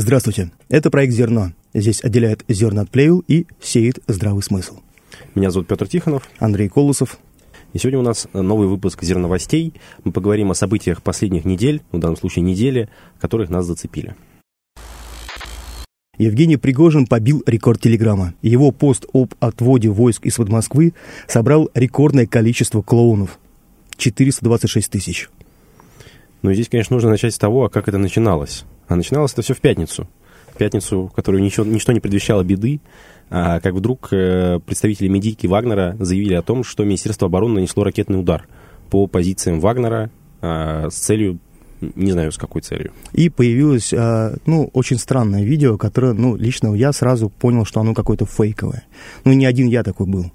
Здравствуйте. Это проект «Зерно». Здесь отделяет зерна от плевел и сеет здравый смысл. Меня зовут Петр Тихонов. Андрей Колосов. И сегодня у нас новый выпуск «Зерновостей». Мы поговорим о событиях последних недель, в данном случае недели, которых нас зацепили. Евгений Пригожин побил рекорд Телеграма. Его пост об отводе войск из-под Москвы собрал рекордное количество клоунов – 426 тысяч. Ну, здесь, конечно, нужно начать с того, а как это начиналось. А начиналось это все в пятницу. В пятницу, которую ничего, ничто не предвещало беды, а как вдруг э, представители медийки Вагнера заявили о том, что Министерство обороны нанесло ракетный удар по позициям Вагнера а, с целью не знаю, с какой целью. И появилось, а, ну, очень странное видео, которое, ну, лично я сразу понял, что оно какое-то фейковое. Ну, не один я такой был.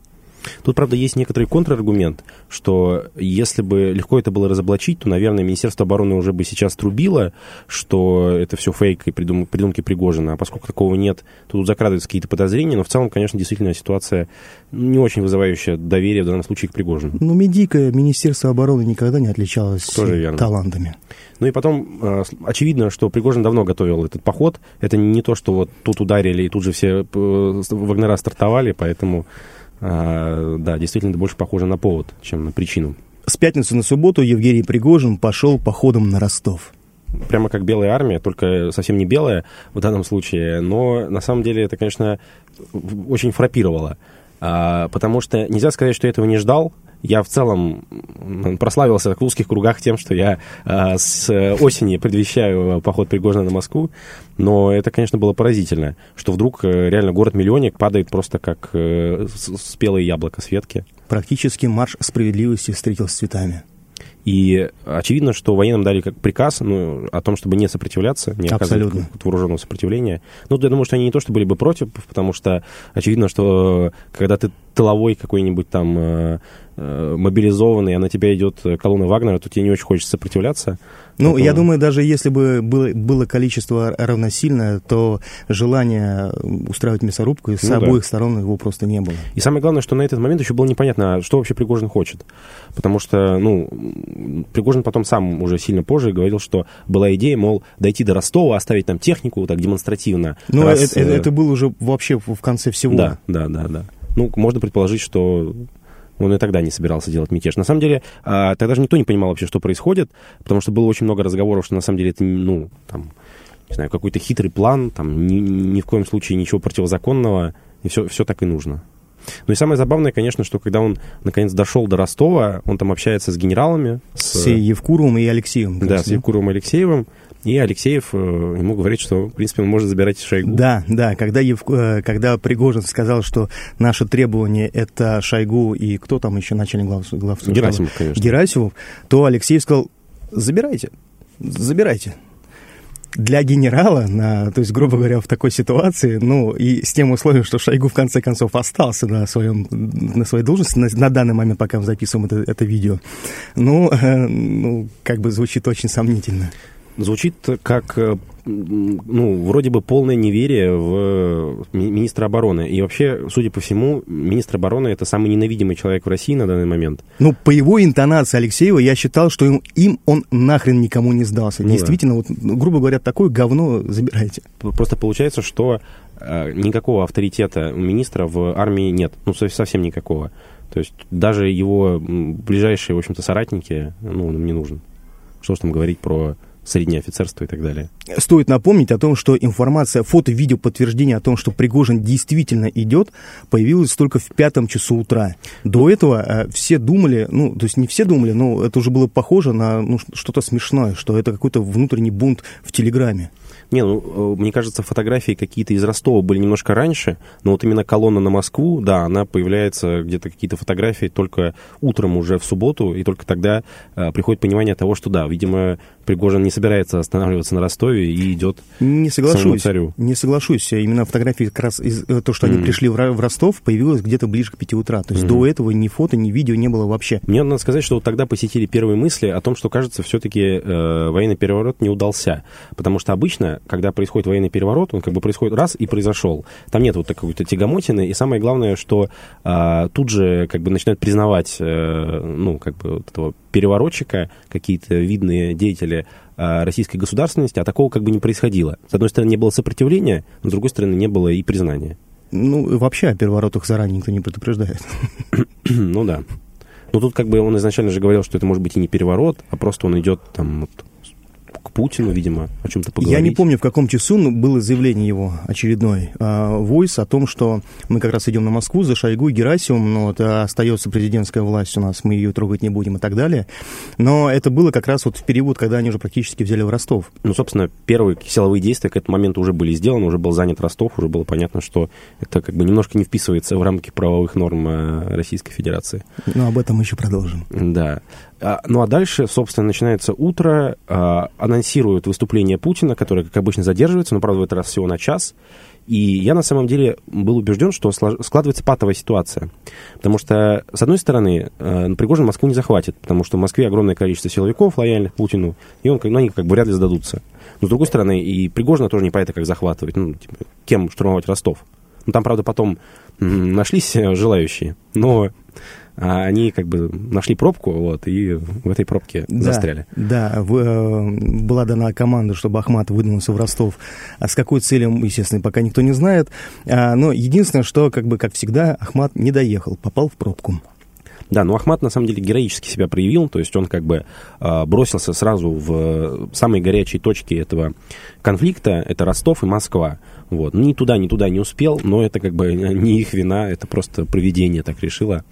Тут, правда, есть некоторый контраргумент, что если бы легко это было разоблачить, то, наверное, Министерство обороны уже бы сейчас трубило, что это все фейк и придум, придумки Пригожина. А поскольку такого нет, то тут закрадываются какие-то подозрения. Но в целом, конечно, действительно ситуация не очень вызывающая доверие в данном случае к Пригожину. Ну, медийка Министерство обороны никогда не отличалось Тоже верно. талантами. Ну и потом, э, очевидно, что Пригожин давно готовил этот поход. Это не то, что вот тут ударили и тут же все э, Вагнера стартовали, поэтому да, действительно, это больше похоже на повод, чем на причину. С пятницы на субботу Евгений Пригожин пошел походом на Ростов. Прямо как белая армия, только совсем не белая в данном случае, но на самом деле это, конечно, очень фрапировало. А, потому что нельзя сказать, что я этого не ждал, я в целом прославился в узких кругах тем, что я э, с осени предвещаю поход Пригожина на Москву, но это, конечно, было поразительно, что вдруг э, реально город-миллионник падает просто как э, спелое яблоко с ветки. Практически марш справедливости встретил с цветами. И очевидно, что военным дали как приказ ну, о том, чтобы не сопротивляться, не оказывать вооруженного сопротивления. Ну, я думаю, что они не то, что были бы против, потому что очевидно, что когда ты тыловой какой-нибудь там э, э, мобилизованный, а на тебя идет колонна Вагнера, то тебе не очень хочется сопротивляться. Ну, Поэтому... я думаю, даже если бы было, было количество равносильное, то желание устраивать мясорубку с ну, обоих да. сторон его просто не было. И самое главное, что на этот момент еще было непонятно, что вообще Пригожин хочет. Потому что, ну, Пригожин потом сам уже сильно позже говорил, что была идея, мол, дойти до Ростова, оставить там технику так демонстративно. Ну, раз... это, это было уже вообще в конце всего. Да, да, да, да. Ну, можно предположить, что он и тогда не собирался делать мятеж. На самом деле, а, тогда же никто не понимал вообще, что происходит, потому что было очень много разговоров, что на самом деле это, ну, там, не знаю, какой-то хитрый план, там, ни, ни в коем случае ничего противозаконного, и все, все так и нужно. Ну и самое забавное, конечно, что когда он наконец дошел до Ростова, он там общается с генералами. С, с Евкуровым и Алексеевым. Да, с Евкуровым и Алексеевым. И Алексеев э, ему говорит, что, в принципе, он может забирать Шойгу. Да, да, когда, Ев... Э, когда Пригожин сказал, что наше требование это Шойгу и кто там еще начальник глав... глав... Герасимов, конечно. Герасимов, то Алексеев сказал, забирайте, забирайте для генерала, на, то есть, грубо говоря, в такой ситуации, ну, и с тем условием, что Шойгу в конце концов остался на, своем, на своей должности, на, на данный момент, пока мы записываем это, это видео, ну, э, ну, как бы звучит очень сомнительно звучит как, э, ну, вроде бы полное неверие в министра обороны. И вообще, судя по всему, министр обороны это самый ненавидимый человек в России на данный момент. Ну, по его интонации Алексеева я считал, что им, им он нахрен никому не сдался. Ну, Действительно, да. вот, грубо говоря, такое говно забирайте. Просто получается, что э, никакого авторитета у министра в армии нет. Ну, совсем никакого. То есть даже его ближайшие, в общем-то, соратники, ну, он им не нужен. Что ж там говорить про среднее офицерство и так далее. Стоит напомнить о том, что информация, фото-видео подтверждение о том, что Пригожин действительно идет, появилась только в пятом часу утра. До этого э, все думали, ну, то есть не все думали, но это уже было похоже на ну, что-то смешное, что это какой-то внутренний бунт в Телеграме. Не, ну, э, мне кажется, фотографии какие-то из Ростова были немножко раньше, но вот именно колонна на Москву, да, она появляется где-то какие-то фотографии только утром уже в субботу, и только тогда э, приходит понимание того, что да, видимо, Пригожин не собирается останавливаться на Ростове и идет не соглашусь, к царю. Не соглашусь. Именно фотографии как раз из э, то, что они mm. пришли в, в Ростов, появилось где-то ближе к 5 утра. То есть mm. до этого ни фото, ни видео не было вообще. Мне надо сказать, что вот тогда посетили первые мысли о том, что, кажется, все-таки э, военный переворот не удался. Потому что обычно, когда происходит военный переворот, он как бы происходит раз и произошел. Там нет вот такой-то тягомотины. И самое главное, что э, тут же как бы начинают признавать, э, ну, как бы вот этого переворотчика, какие-то видные деятели российской государственности, а такого как бы не происходило. С одной стороны, не было сопротивления, но с другой стороны, не было и признания. Ну, вообще о переворотах заранее никто не предупреждает. ну да. Но тут как бы он изначально же говорил, что это может быть и не переворот, а просто он идет там вот, к Путину, видимо, о чем-то поговорить. Я не помню, в каком часу но было заявление его очередной войс о том, что мы как раз идем на Москву за Шойгу и Герасимом, но вот остается президентская власть у нас, мы ее трогать не будем и так далее. Но это было как раз вот в период, когда они уже практически взяли в Ростов. Ну, собственно, первые силовые действия к этому моменту уже были сделаны, уже был занят Ростов, уже было понятно, что это как бы немножко не вписывается в рамки правовых норм э, Российской Федерации. Но об этом мы еще продолжим. Да. А, ну а дальше, собственно, начинается утро, а, анонсируют выступление Путина, которое, как обычно, задерживается, но, правда, в этот раз всего на час. И я, на самом деле, был убежден, что складывается патовая ситуация. Потому что, с одной стороны, э, Пригожин Москву не захватит, потому что в Москве огромное количество силовиков, лояльных Путину, и он, ну, они как бы вряд ли сдадутся. Но, с другой стороны, и Пригожина тоже не понятно, как захватывать. Ну, типа, кем штурмовать Ростов? Ну, там, правда, потом нашлись э, желающие, но а они как бы нашли пробку, вот, и в этой пробке да, застряли. Да, в, э, была дана команда, чтобы Ахмат выдвинулся в Ростов. А с какой целью, естественно, пока никто не знает. А, но единственное, что, как бы, как всегда, Ахмат не доехал, попал в пробку. Да, но Ахмат на самом деле героически себя проявил, то есть он как бы э, бросился сразу в самые горячие точки этого конфликта, это Ростов и Москва. Вот. Ни туда, ни туда не успел, но это как бы не их вина, это просто проведение так решило.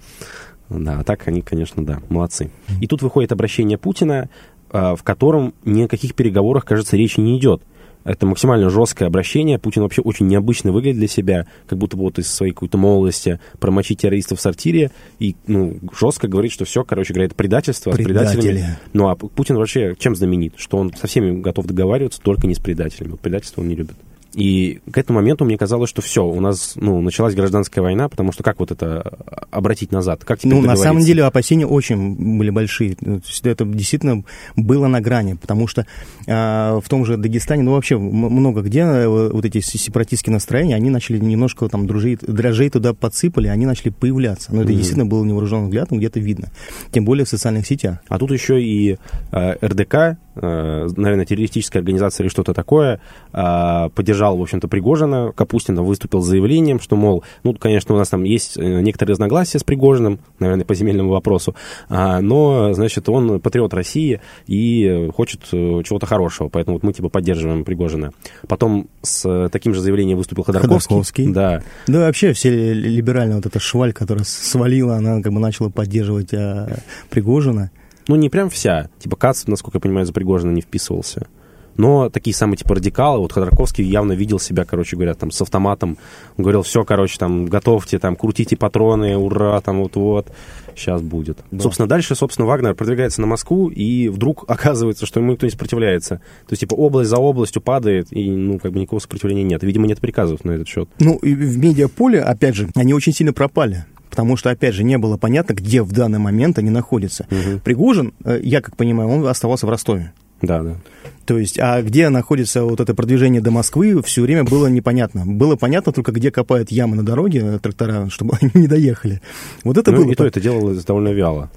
Да, а так они, конечно, да, молодцы. И тут выходит обращение Путина, а, в котором ни о каких переговорах, кажется, речи не идет. Это максимально жесткое обращение. Путин вообще очень необычно выглядит для себя, как будто бы вот из своей какой-то молодости промочить террористов в сортире и ну, жестко говорит, что все, короче говоря, это предательство Предатели. с предателями. Ну а Путин вообще чем знаменит? Что он со всеми готов договариваться, только не с предателями. Вот предательство он не любит. И к этому моменту мне казалось, что все, у нас ну, началась гражданская война, потому что как вот это обратить назад? Как ну, на самом деле опасения очень были большие. Это действительно было на грани, потому что э, в том же Дагестане, ну вообще много где э, вот эти сепаратистские настроения, они начали немножко там дружить, дрожжей туда подсыпали, они начали появляться. Но это mm-hmm. действительно было невооруженным взглядом, где-то видно. Тем более в социальных сетях. А тут еще и э, РДК, э, наверное, террористическая организация или что-то такое, э, поддержала поддержал, в общем-то, Пригожина. Капустина выступил с заявлением, что, мол, ну, конечно, у нас там есть э, некоторые разногласия с Пригожиным, наверное, по земельному вопросу, а, но, значит, он патриот России и хочет э, чего-то хорошего, поэтому вот мы, типа, поддерживаем Пригожина. Потом с таким же заявлением выступил Ходорковский. Ходорковский. Да. Да, вообще все либеральная вот эта шваль, которая свалила, она как бы начала поддерживать а, Пригожина. Ну, не прям вся. Типа Кац, насколько я понимаю, за Пригожина не вписывался но такие самые, типа, радикалы, вот Ходорковский явно видел себя, короче говоря, там, с автоматом, он говорил, все, короче, там, готовьте, там, крутите патроны, ура, там, вот-вот, сейчас будет. Да. Собственно, дальше, собственно, Вагнер продвигается на Москву, и вдруг оказывается, что ему никто не сопротивляется. То есть, типа, область за областью падает, и, ну, как бы никакого сопротивления нет. Видимо, нет приказов на этот счет. Ну, и в медиаполе, опять же, они очень сильно пропали потому что, опять же, не было понятно, где в данный момент они находятся. Угу. Пригожин, э, я как понимаю, он оставался в Ростове. Да, да. То есть, а где находится вот это продвижение до Москвы, все время было непонятно. Было понятно только, где копают ямы на дороге трактора, чтобы они не доехали. Вот это ну, было... И то это делалось довольно вяло.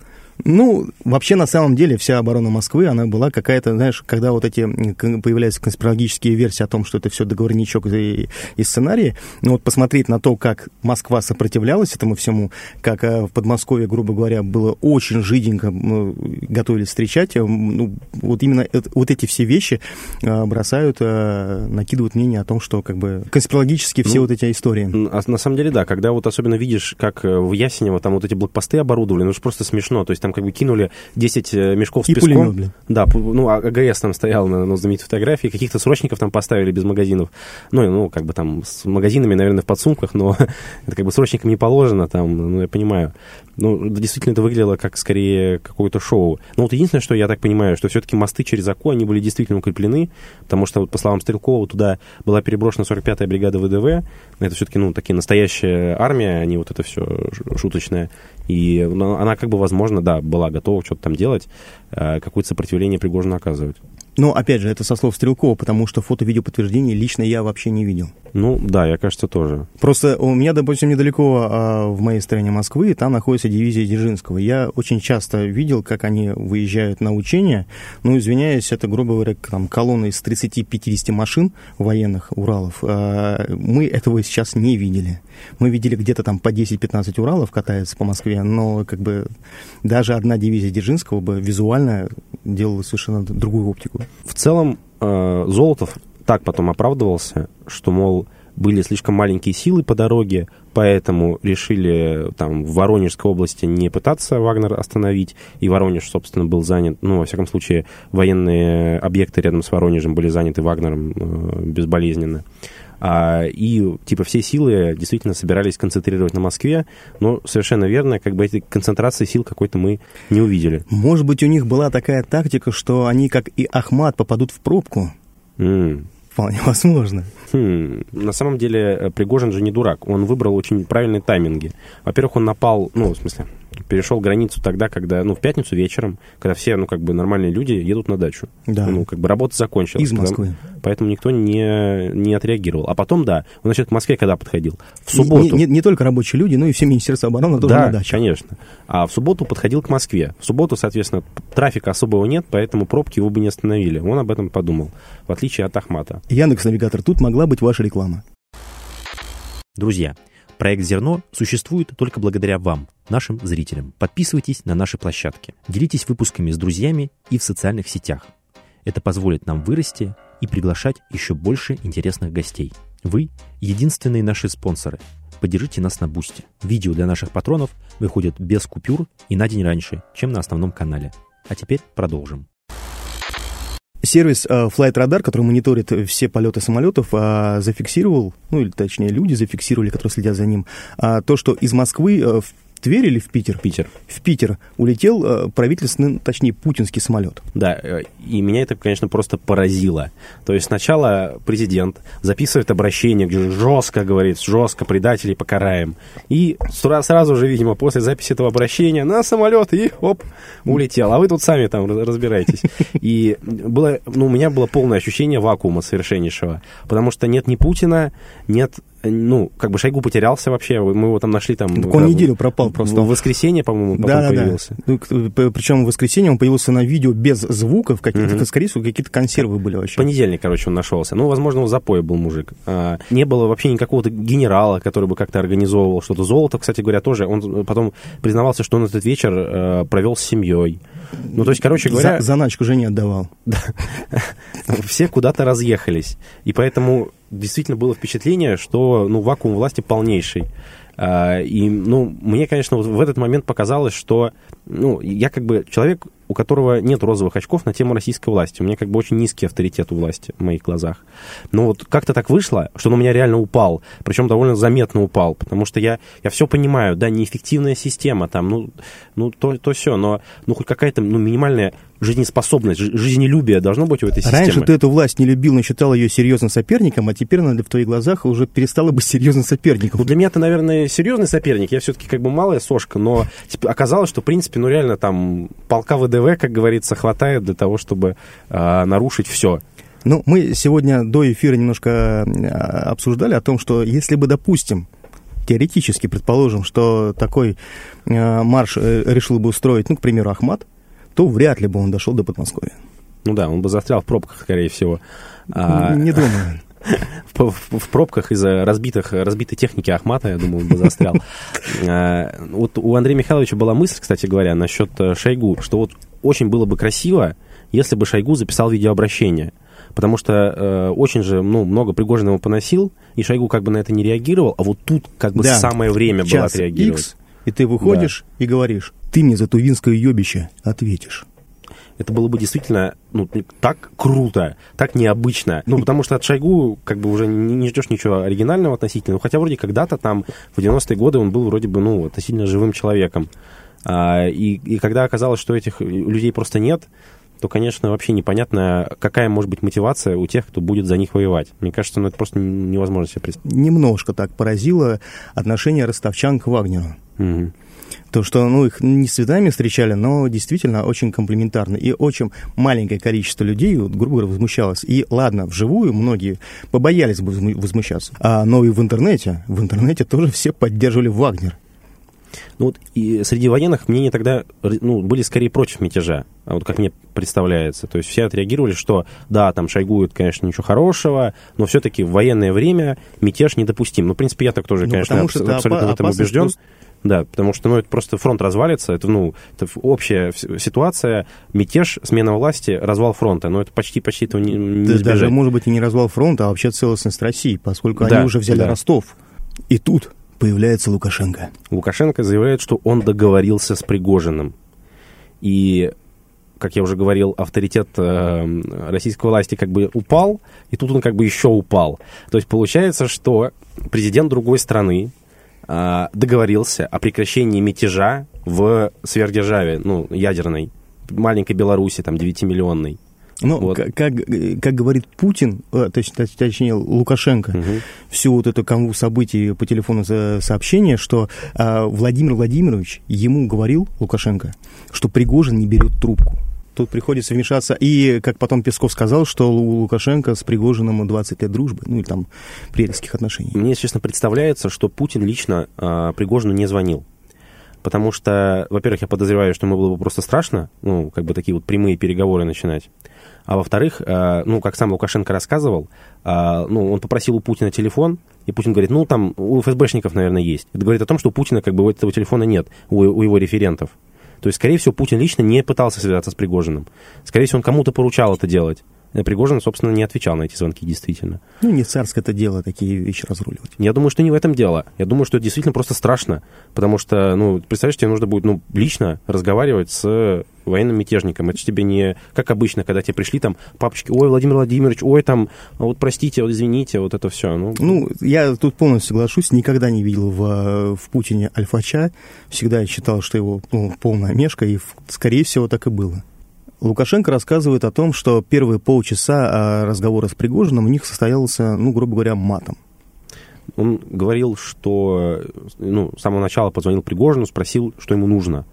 Ну, вообще, на самом деле, вся оборона Москвы, она была какая-то, знаешь, когда вот эти появляются конспирологические версии о том, что это все договорничок и, и сценарии, ну вот посмотреть на то, как Москва сопротивлялась этому всему, как э, в Подмосковье, грубо говоря, было очень жиденько, ну, готовились встречать, э, ну, вот именно это, вот эти все вещи э, бросают, накидывают мнение о том, что как бы конспирологически все ну, вот эти истории. А на самом деле, да, когда вот особенно видишь, как в Ясенево там вот эти блокпосты оборудовали, ну, это просто смешно, то есть там как бы кинули 10 э, мешков с и песком. Пулемет, блин. Да, ну, а АГС там стоял на, на знаменитой фотографии, каких-то срочников там поставили без магазинов. Ну, ну, как бы там с магазинами, наверное, в подсумках, но это как бы срочникам не положено там, ну, я понимаю. Ну, действительно, это выглядело как скорее какое-то шоу. Но вот единственное, что я так понимаю, что все-таки мосты через Аку, они были действительно укреплены, потому что, вот, по словам Стрелкова, туда была переброшена 45-я бригада ВДВ. Это все-таки, ну, такие настоящая армия, а не вот это все шуточное. И ну, она как бы, возможно, да, была готова что-то там делать, э, какое-то сопротивление Пригожину оказывать. Но, опять же, это со слов Стрелкова, потому что фото-видео подтверждений лично я вообще не видел. Ну, да, я, кажется, тоже. Просто у меня, допустим, недалеко а, в моей стране Москвы, там находится дивизия Дзержинского. Я очень часто видел, как они выезжают на учения. Ну, извиняюсь, это, грубо говоря, там, колонна из 30-50 машин военных Уралов. А, мы этого сейчас не видели. Мы видели где-то там по 10-15 Уралов катается по Москве, но как бы даже одна дивизия Дзержинского бы визуально делала совершенно другую оптику. В целом, э, Золотов так потом оправдывался, что, мол, были слишком маленькие силы по дороге, поэтому решили там в Воронежской области не пытаться Вагнер остановить, и Воронеж, собственно, был занят, ну, во всяком случае, военные объекты рядом с Воронежем были заняты Вагнером э, безболезненно. А, и типа все силы действительно собирались концентрировать на Москве, но совершенно верно, как бы этой концентрации сил какой-то мы не увидели. Может быть, у них была такая тактика, что они, как и Ахмат, попадут в пробку? Mm. Вполне возможно. Хм. На самом деле э, Пригожин же не дурак. Он выбрал очень правильные тайминги. Во-первых, он напал, ну, в смысле, перешел границу тогда, когда, ну, в пятницу вечером, когда все, ну, как бы нормальные люди едут на дачу. Да. Ну, как бы работа закончилась. Из Москвы. Поэтому, поэтому никто не, не отреагировал. А потом, да, он, значит, к Москве когда подходил? В субботу. Не, не, не только рабочие люди, но и все Министерство обороны тоже да, на конечно. А в субботу подходил к Москве. В субботу, соответственно, трафика особого нет, поэтому пробки его бы не остановили. Он об этом подумал, в отличие от Ахмата. Яндекс-навигатор, тут могла быть ваша реклама. Друзья, проект «Зерно» существует только благодаря вам, нашим зрителям. Подписывайтесь на наши площадки, делитесь выпусками с друзьями и в социальных сетях. Это позволит нам вырасти и приглашать еще больше интересных гостей. Вы — единственные наши спонсоры. Поддержите нас на Бусте. Видео для наших патронов выходят без купюр и на день раньше, чем на основном канале. А теперь продолжим. Сервис uh, Flight Radar, который мониторит все полеты самолетов, uh, зафиксировал, ну или точнее люди зафиксировали, которые следят за ним, uh, то, что из Москвы в Тверь или в Питер? Питер. В Питер улетел э, правительственный, точнее, путинский самолет. Да, э, и меня это, конечно, просто поразило. То есть сначала президент записывает обращение, где жестко говорит, жестко предателей покараем. И сразу же, видимо, после записи этого обращения на самолет и оп, улетел. А вы тут сами там разбираетесь. И было, ну, у меня было полное ощущение вакуума совершеннейшего. Потому что нет ни Путина, нет ну, как бы Шойгу потерялся вообще, мы его там нашли там... Так он неделю пропал просто. В воскресенье, по-моему, потом да, появился. Да. Ну, причем в воскресенье он появился на видео без звуков, какие-то, угу. скорее всего, какие-то консервы были вообще. Понедельник, короче, он нашелся. Ну, возможно, в запое был мужик. А, не было вообще никакого генерала, который бы как-то организовывал что-то. Золото, кстати говоря, тоже. Он потом признавался, что он этот вечер э, провел с семьей. Ну, то есть, короче говоря... За, заначку же не отдавал. Да. Все куда-то разъехались. И поэтому действительно было впечатление, что ну, вакуум власти полнейший. А, и, ну, мне, конечно, вот в этот момент показалось, что, ну, я как бы человек, у которого нет розовых очков на тему российской власти. У меня как бы очень низкий авторитет у власти в моих глазах. Но вот как-то так вышло, что он у меня реально упал, причем довольно заметно упал, потому что я, я все понимаю, да, неэффективная система, там, ну, ну то, то все, но ну, хоть какая-то ну, минимальная жизнеспособность, жизнелюбие должно быть у этой системы. Раньше ты эту власть не любил, но считал ее серьезным соперником, а теперь она в твоих глазах уже перестала быть серьезным соперником. Ну, для меня это, наверное, серьезный соперник. Я все-таки как бы малая сошка, но типа, оказалось, что, в принципе, ну реально там полка ВДВ ВДВ, как говорится, хватает для того, чтобы э, нарушить все. Ну, мы сегодня до эфира немножко обсуждали о том, что если бы, допустим, теоретически предположим, что такой э, марш э, решил бы устроить, ну, к примеру, Ахмат, то вряд ли бы он дошел до Подмосковья. Ну да, он бы застрял в пробках, скорее всего. А... Не думаю. В, в, в пробках из-за разбитых, разбитой техники Ахмата, я думаю, он бы застрял. А, вот у Андрея Михайловича была мысль, кстати говоря, насчет э, Шойгу, что вот очень было бы красиво, если бы Шойгу записал видеообращение. Потому что э, очень же ну, много Пригожин его поносил, и Шойгу как бы на это не реагировал, а вот тут как бы да. самое время Час было отреагировать. X, и ты выходишь да. и говоришь, ты мне за тувинское ёбище ответишь это было бы действительно ну, так круто, так необычно. Ну, потому что от Шойгу как бы уже не, не ждешь ничего оригинального относительно. Ну, хотя вроде когда-то там в 90-е годы он был вроде бы, ну, относительно живым человеком. А, и, и когда оказалось, что этих людей просто нет, то, конечно, вообще непонятно, какая может быть мотивация у тех, кто будет за них воевать. Мне кажется, ну, это просто невозможно себе представить. Немножко так поразило отношение ростовчан к Вагнеру. Угу. То, что ну, их не с цветами встречали, но действительно очень комплиментарно. И очень маленькое количество людей, грубо говоря, возмущалось. И ладно, вживую многие побоялись бы возмущаться. А, но и в интернете, в интернете тоже все поддерживали Вагнер. Ну вот и среди военных мнения тогда ну, были скорее против мятежа, а вот как мне представляется. То есть все отреагировали, что да, там Шойгу это, конечно, ничего хорошего, но все-таки в военное время мятеж недопустим. Ну, в принципе, я так тоже, ну, конечно, абс- абсолютно в этом убежден. Просто... Да, потому что, ну, это просто фронт развалится, это, ну, это общая ситуация, мятеж, смена власти, развал фронта, но это почти-почти этого не, не да, Даже, может быть, и не развал фронта, а вообще целостность России, поскольку да, они уже взяли да. Ростов. И тут появляется Лукашенко. Лукашенко заявляет, что он договорился с Пригожиным. И, как я уже говорил, авторитет э, российской власти как бы упал, и тут он как бы еще упал. То есть получается, что президент другой страны э, договорился о прекращении мятежа в сверхдержаве, ну, ядерной, маленькой Беларуси, там, 9-миллионной. Ну, вот. как, как, как говорит Путин, э, точнее, точнее Лукашенко, угу. всю вот эту канву событий по телефону сообщение, что э, Владимир Владимирович ему говорил, Лукашенко, что Пригожин не берет трубку. Тут приходится вмешаться. И, как потом Песков сказал, что у Лукашенко с Пригожиным 20 лет дружбы, ну или там приятельских отношений. Мне, честно, представляется, что Путин лично э, Пригожину не звонил. Потому что, во-первых, я подозреваю, что ему было бы просто страшно, ну, как бы такие вот прямые переговоры начинать. А во-вторых, э, ну, как сам Лукашенко рассказывал, э, ну, он попросил у Путина телефон, и Путин говорит, ну, там у ФСБшников, наверное, есть. Это говорит о том, что у Путина как бы этого телефона нет, у, у его референтов. То есть, скорее всего, Путин лично не пытался связаться с Пригожиным. Скорее всего, он кому-то поручал это делать. Пригожин, собственно, не отвечал на эти звонки, действительно. Ну, не царское это дело такие вещи разруливать. Я думаю, что не в этом дело. Я думаю, что это действительно просто страшно. Потому что, ну, представляешь, тебе нужно будет, ну, лично разговаривать с военным мятежником. Это же тебе не как обычно, когда тебе пришли там папочки, ой, Владимир Владимирович, ой, там, вот простите, вот извините, вот это все. Ну, ну я тут полностью соглашусь, никогда не видел в, в Путине альфача. Всегда считал, что его ну, полная мешка, и, скорее всего, так и было. Лукашенко рассказывает о том, что первые полчаса а, разговора с Пригожиным у них состоялся, ну, грубо говоря, матом. Он говорил, что ну, с самого начала позвонил Пригожину, спросил, что ему нужно.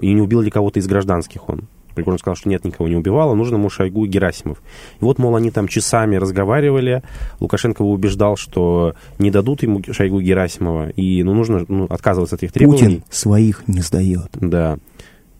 И не убил ли кого-то из гражданских он. Пригожин сказал, что нет, никого не убивал, а нужно ему Шойгу и Герасимов. И вот, мол, они там часами разговаривали. Лукашенко его убеждал, что не дадут ему Шойгу и Герасимова, и ну, нужно ну, отказываться от их требований. Путин своих не сдает. Да.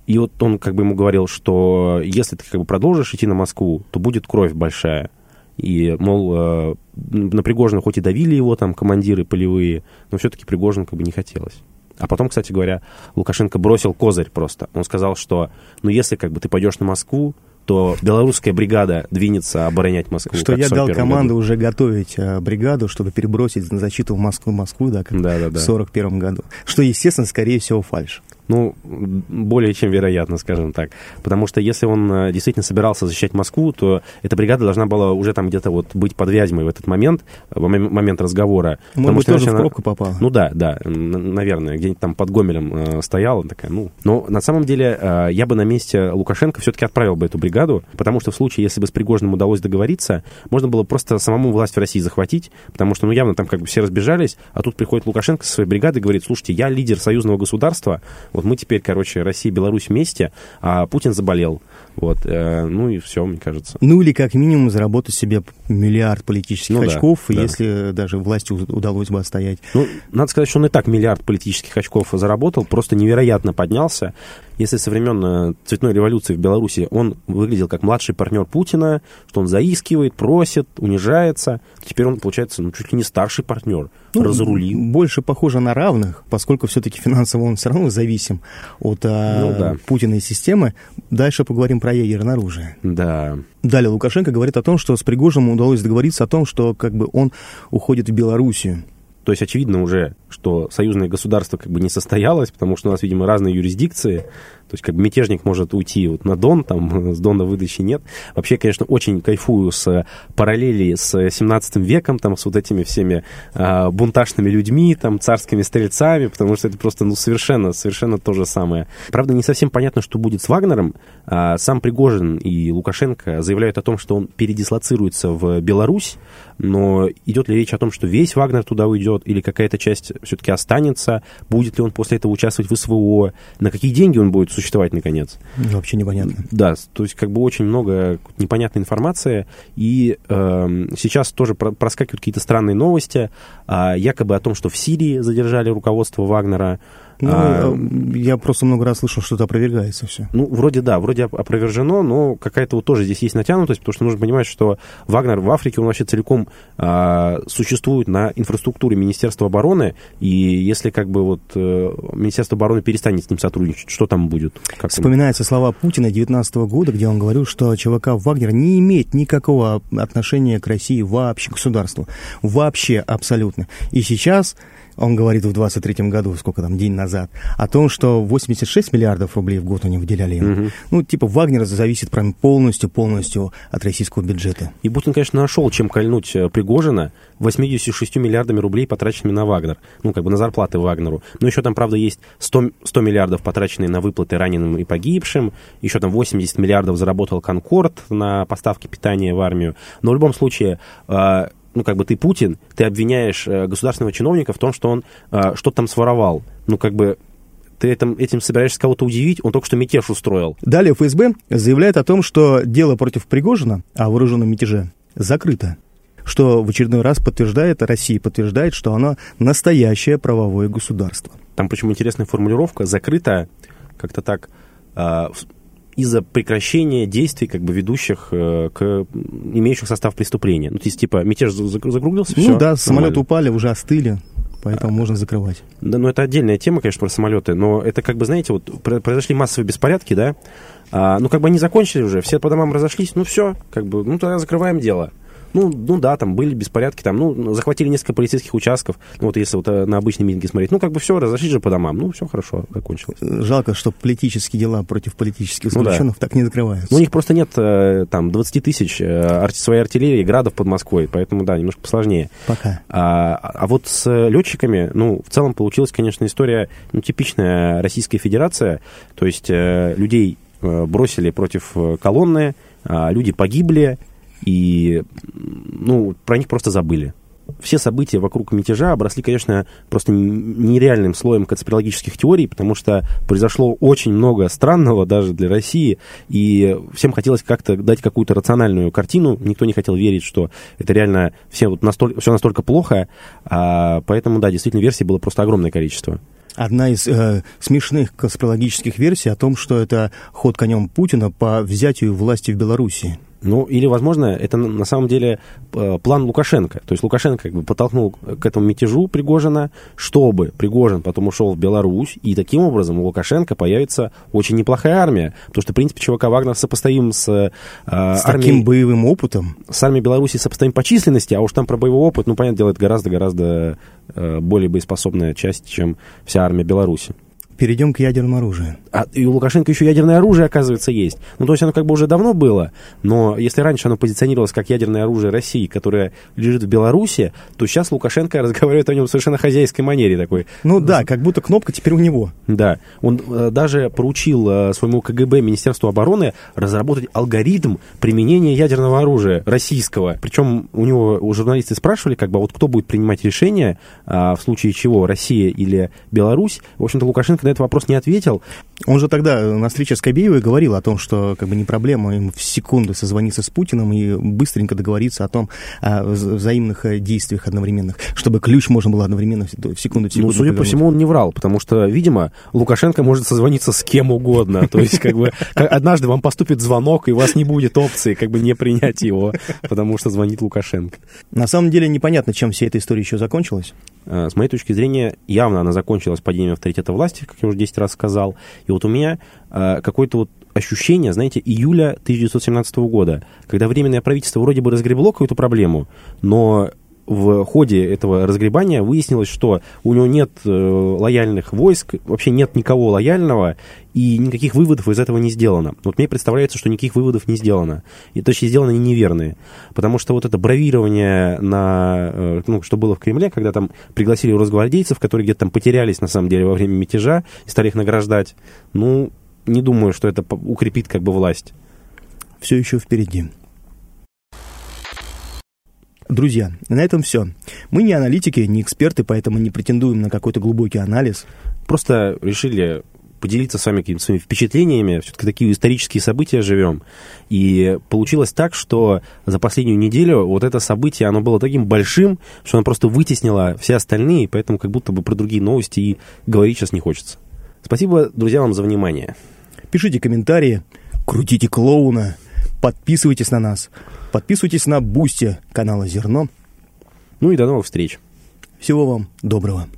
И вот он как бы ему говорил, что если ты как бы продолжишь идти на Москву, то будет кровь большая. И, мол, э, на Пригожина хоть и давили его там командиры полевые, но все-таки Пригожин как бы не хотелось. А потом, кстати говоря, Лукашенко бросил козырь просто. Он сказал, что ну если как бы ты пойдешь на Москву, то белорусская бригада двинется оборонять Москву. Что я дал команду году. уже готовить а, бригаду, чтобы перебросить на защиту в Москву, Москву, да, как да, да, да. в 41 году. Что, естественно, скорее всего, фальш. Ну, более чем вероятно, скажем так. Потому что если он э, действительно собирался защищать Москву, то эта бригада должна была уже там где-то вот быть под Вязьмой в этот момент, в момент разговора. Может быть, тоже она... в пробку попала. Ну да, да, наверное, где-нибудь там под Гомелем э, стояла такая, ну. Но на самом деле э, я бы на месте Лукашенко все-таки отправил бы эту бригаду, потому что в случае, если бы с Пригожиным удалось договориться, можно было просто самому власть в России захватить, потому что, ну, явно там как бы все разбежались, а тут приходит Лукашенко со своей бригадой и говорит, слушайте, я лидер союзного государства, вот мы теперь, короче, Россия и Беларусь вместе, а Путин заболел. Вот, э, ну и все, мне кажется. Ну или как минимум заработать себе миллиард политических ну, очков, да, если да. даже власти удалось бы отстоять. Ну, надо сказать, что он и так миллиард политических очков заработал, просто невероятно поднялся. Если со времен э, цветной революции в Беларуси он выглядел как младший партнер Путина, что он заискивает, просит, унижается, теперь он, получается, ну, чуть ли не старший партнер, ну, разрулил. Больше похоже на равных, поскольку все-таки финансово он все равно зависим от а, ну, да. Путиной системы. Дальше поговорим про ядерное оружие. Да. Далее Лукашенко говорит о том, что с Пригожиным удалось договориться о том, что как бы он уходит в Белоруссию. То есть очевидно уже, что союзное государство как бы не состоялось, потому что у нас, видимо, разные юрисдикции. То есть как бы мятежник может уйти вот на Дон, там с Дона выдачи нет. Вообще, конечно, очень кайфую с параллели с 17 веком, там с вот этими всеми а, бунтажными людьми, там царскими стрельцами, потому что это просто ну совершенно, совершенно то же самое. Правда, не совсем понятно, что будет с Вагнером. А, сам Пригожин и Лукашенко заявляют о том, что он передислоцируется в Беларусь, но идет ли речь о том, что весь Вагнер туда уйдет, уйдет, или какая-то часть все-таки останется, будет ли он после этого участвовать в СВО, на какие деньги он будет существовать, наконец. Вообще непонятно. Да, то есть как бы очень много непонятной информации, и э, сейчас тоже проскакивают какие-то странные новости, э, якобы о том, что в Сирии задержали руководство Вагнера, ну, а, э, я просто много раз слышал, что это опровергается все. Ну, вроде да, вроде опровержено, но какая-то вот тоже здесь есть натянутость, потому что нужно понимать, что Вагнер в Африке, он вообще целиком а, существует на инфраструктуре Министерства обороны, и если как бы вот э, Министерство обороны перестанет с ним сотрудничать, что там будет? Как Вспоминаются там? слова Путина 19 года, где он говорил, что ЧВК Вагнер не имеет никакого отношения к России вообще, к государству. Вообще, абсолютно. И сейчас он говорит в 23-м году, сколько там, день назад, о том, что 86 миллиардов рублей в год они выделяли ему. Угу. Ну, типа, Вагнер зависит прям полностью, полностью от российского бюджета. И Путин, конечно, нашел, чем кольнуть э, Пригожина 86 миллиардами рублей, потраченными на Вагнер. Ну, как бы на зарплаты Вагнеру. Но еще там, правда, есть 100, 100 миллиардов, потраченные на выплаты раненым и погибшим. Еще там 80 миллиардов заработал Конкорд на поставки питания в армию. Но в любом случае э, ну, как бы ты Путин, ты обвиняешь э, государственного чиновника в том, что он э, что-то там своровал. Ну, как бы ты этим, этим собираешься кого-то удивить, он только что мятеж устроил. Далее ФСБ заявляет о том, что дело против Пригожина о вооруженном мятеже закрыто что в очередной раз подтверждает, Россия подтверждает, что она настоящее правовое государство. Там почему интересная формулировка, закрыто как-то так, э, из-за прекращения действий, как бы ведущих э, к имеющих состав преступления. Ну, то есть, типа, мятеж закруглился, Ну все, да, самолеты упали, уже остыли. Поэтому а, можно закрывать. Да, ну это отдельная тема, конечно, про самолеты, но это как бы, знаете, вот произошли массовые беспорядки, да, а, ну как бы они закончили уже, все по домам разошлись, ну все, как бы, ну тогда закрываем дело. Ну, ну да, там были беспорядки, там, ну, захватили несколько полицейских участков, ну, вот если вот э, на обычные митинги смотреть, ну, как бы все, разошлись же по домам, ну, все хорошо, закончилось. Жалко, что политические дела против политических заключенных ну, да. так не закрываются. Ну, у них просто нет, э, там, 20 тысяч э, своей артиллерии, градов под Москвой, поэтому, да, немножко посложнее. Пока. А, а вот с летчиками, ну, в целом получилась, конечно, история, ну, типичная Российская Федерация, то есть людей бросили против колонны, а люди погибли, и, ну, про них просто забыли. Все события вокруг мятежа обросли, конечно, просто нереальным слоем конспирологических теорий, потому что произошло очень много странного даже для России, и всем хотелось как-то дать какую-то рациональную картину. Никто не хотел верить, что это реально все, вот настолько, все настолько плохо, а, поэтому, да, действительно, версий было просто огромное количество одна из э, смешных конспирологических версий о том, что это ход конем Путина по взятию власти в Беларуси. Ну, или, возможно, это на самом деле э, план Лукашенко. То есть Лукашенко как бы подтолкнул к этому мятежу Пригожина, чтобы Пригожин потом ушел в Беларусь, и таким образом у Лукашенко появится очень неплохая армия. Потому что, в принципе, ЧВК Вагнер сопоставим с, э, с армией... таким боевым опытом? С армией Беларуси сопоставим по численности, а уж там про боевой опыт, ну, понятно, делает гораздо-гораздо э, более боеспособная часть, чем вся армия Беларуси перейдем к ядерному оружию. А, и у Лукашенко еще ядерное оружие, оказывается, есть. Ну, то есть оно как бы уже давно было, но если раньше оно позиционировалось как ядерное оружие России, которое лежит в Беларуси, то сейчас Лукашенко разговаривает о нем в совершенно хозяйской манере такой. Ну да, как будто кнопка теперь у него. Да. Он э, даже поручил э, своему КГБ, Министерству обороны, разработать алгоритм применения ядерного оружия российского. Причем у него у журналисты спрашивали, как бы, а вот кто будет принимать решение, э, в случае чего, Россия или Беларусь. В общем-то, Лукашенко на этот вопрос не ответил. Он же тогда на встрече с Кобеевой говорил о том, что как бы не проблема им в секунду созвониться с Путиным и быстренько договориться о том, о взаимных э, действиях одновременных, чтобы ключ можно было одновременно в секунду в секунду. Ну, судя повернуть. по всему, он не врал, потому что, видимо, Лукашенко может созвониться с кем угодно. То есть, как бы, однажды вам поступит звонок, и у вас не будет опции, как бы, не принять его, потому что звонит Лукашенко. На самом деле, непонятно, чем вся эта история еще закончилась. Э, с моей точки зрения, явно она закончилась падением авторитета власти, как я уже 10 раз сказал. И вот у меня э, какое-то вот ощущение, знаете, июля 1917 года, когда Временное правительство вроде бы разгребло какую-то проблему, но в ходе этого разгребания выяснилось, что у него нет э, лояльных войск, вообще нет никого лояльного, и никаких выводов из этого не сделано. Вот мне представляется, что никаких выводов не сделано. И точнее, сделаны они неверные. Потому что вот это бравирование, на, э, ну, что было в Кремле, когда там пригласили росгвардейцев, которые где-то там потерялись, на самом деле, во время мятежа, и стали их награждать, ну, не думаю, что это укрепит как бы власть. Все еще впереди. Друзья, на этом все. Мы не аналитики, не эксперты, поэтому не претендуем на какой-то глубокий анализ. Просто решили поделиться с вами какими-то своими впечатлениями. Все-таки такие исторические события живем. И получилось так, что за последнюю неделю вот это событие, оно было таким большим, что оно просто вытеснило все остальные, поэтому как будто бы про другие новости и говорить сейчас не хочется. Спасибо, друзья, вам за внимание. Пишите комментарии, крутите клоуна, Подписывайтесь на нас. Подписывайтесь на Бусти канала Зерно. Ну и до новых встреч. Всего вам доброго.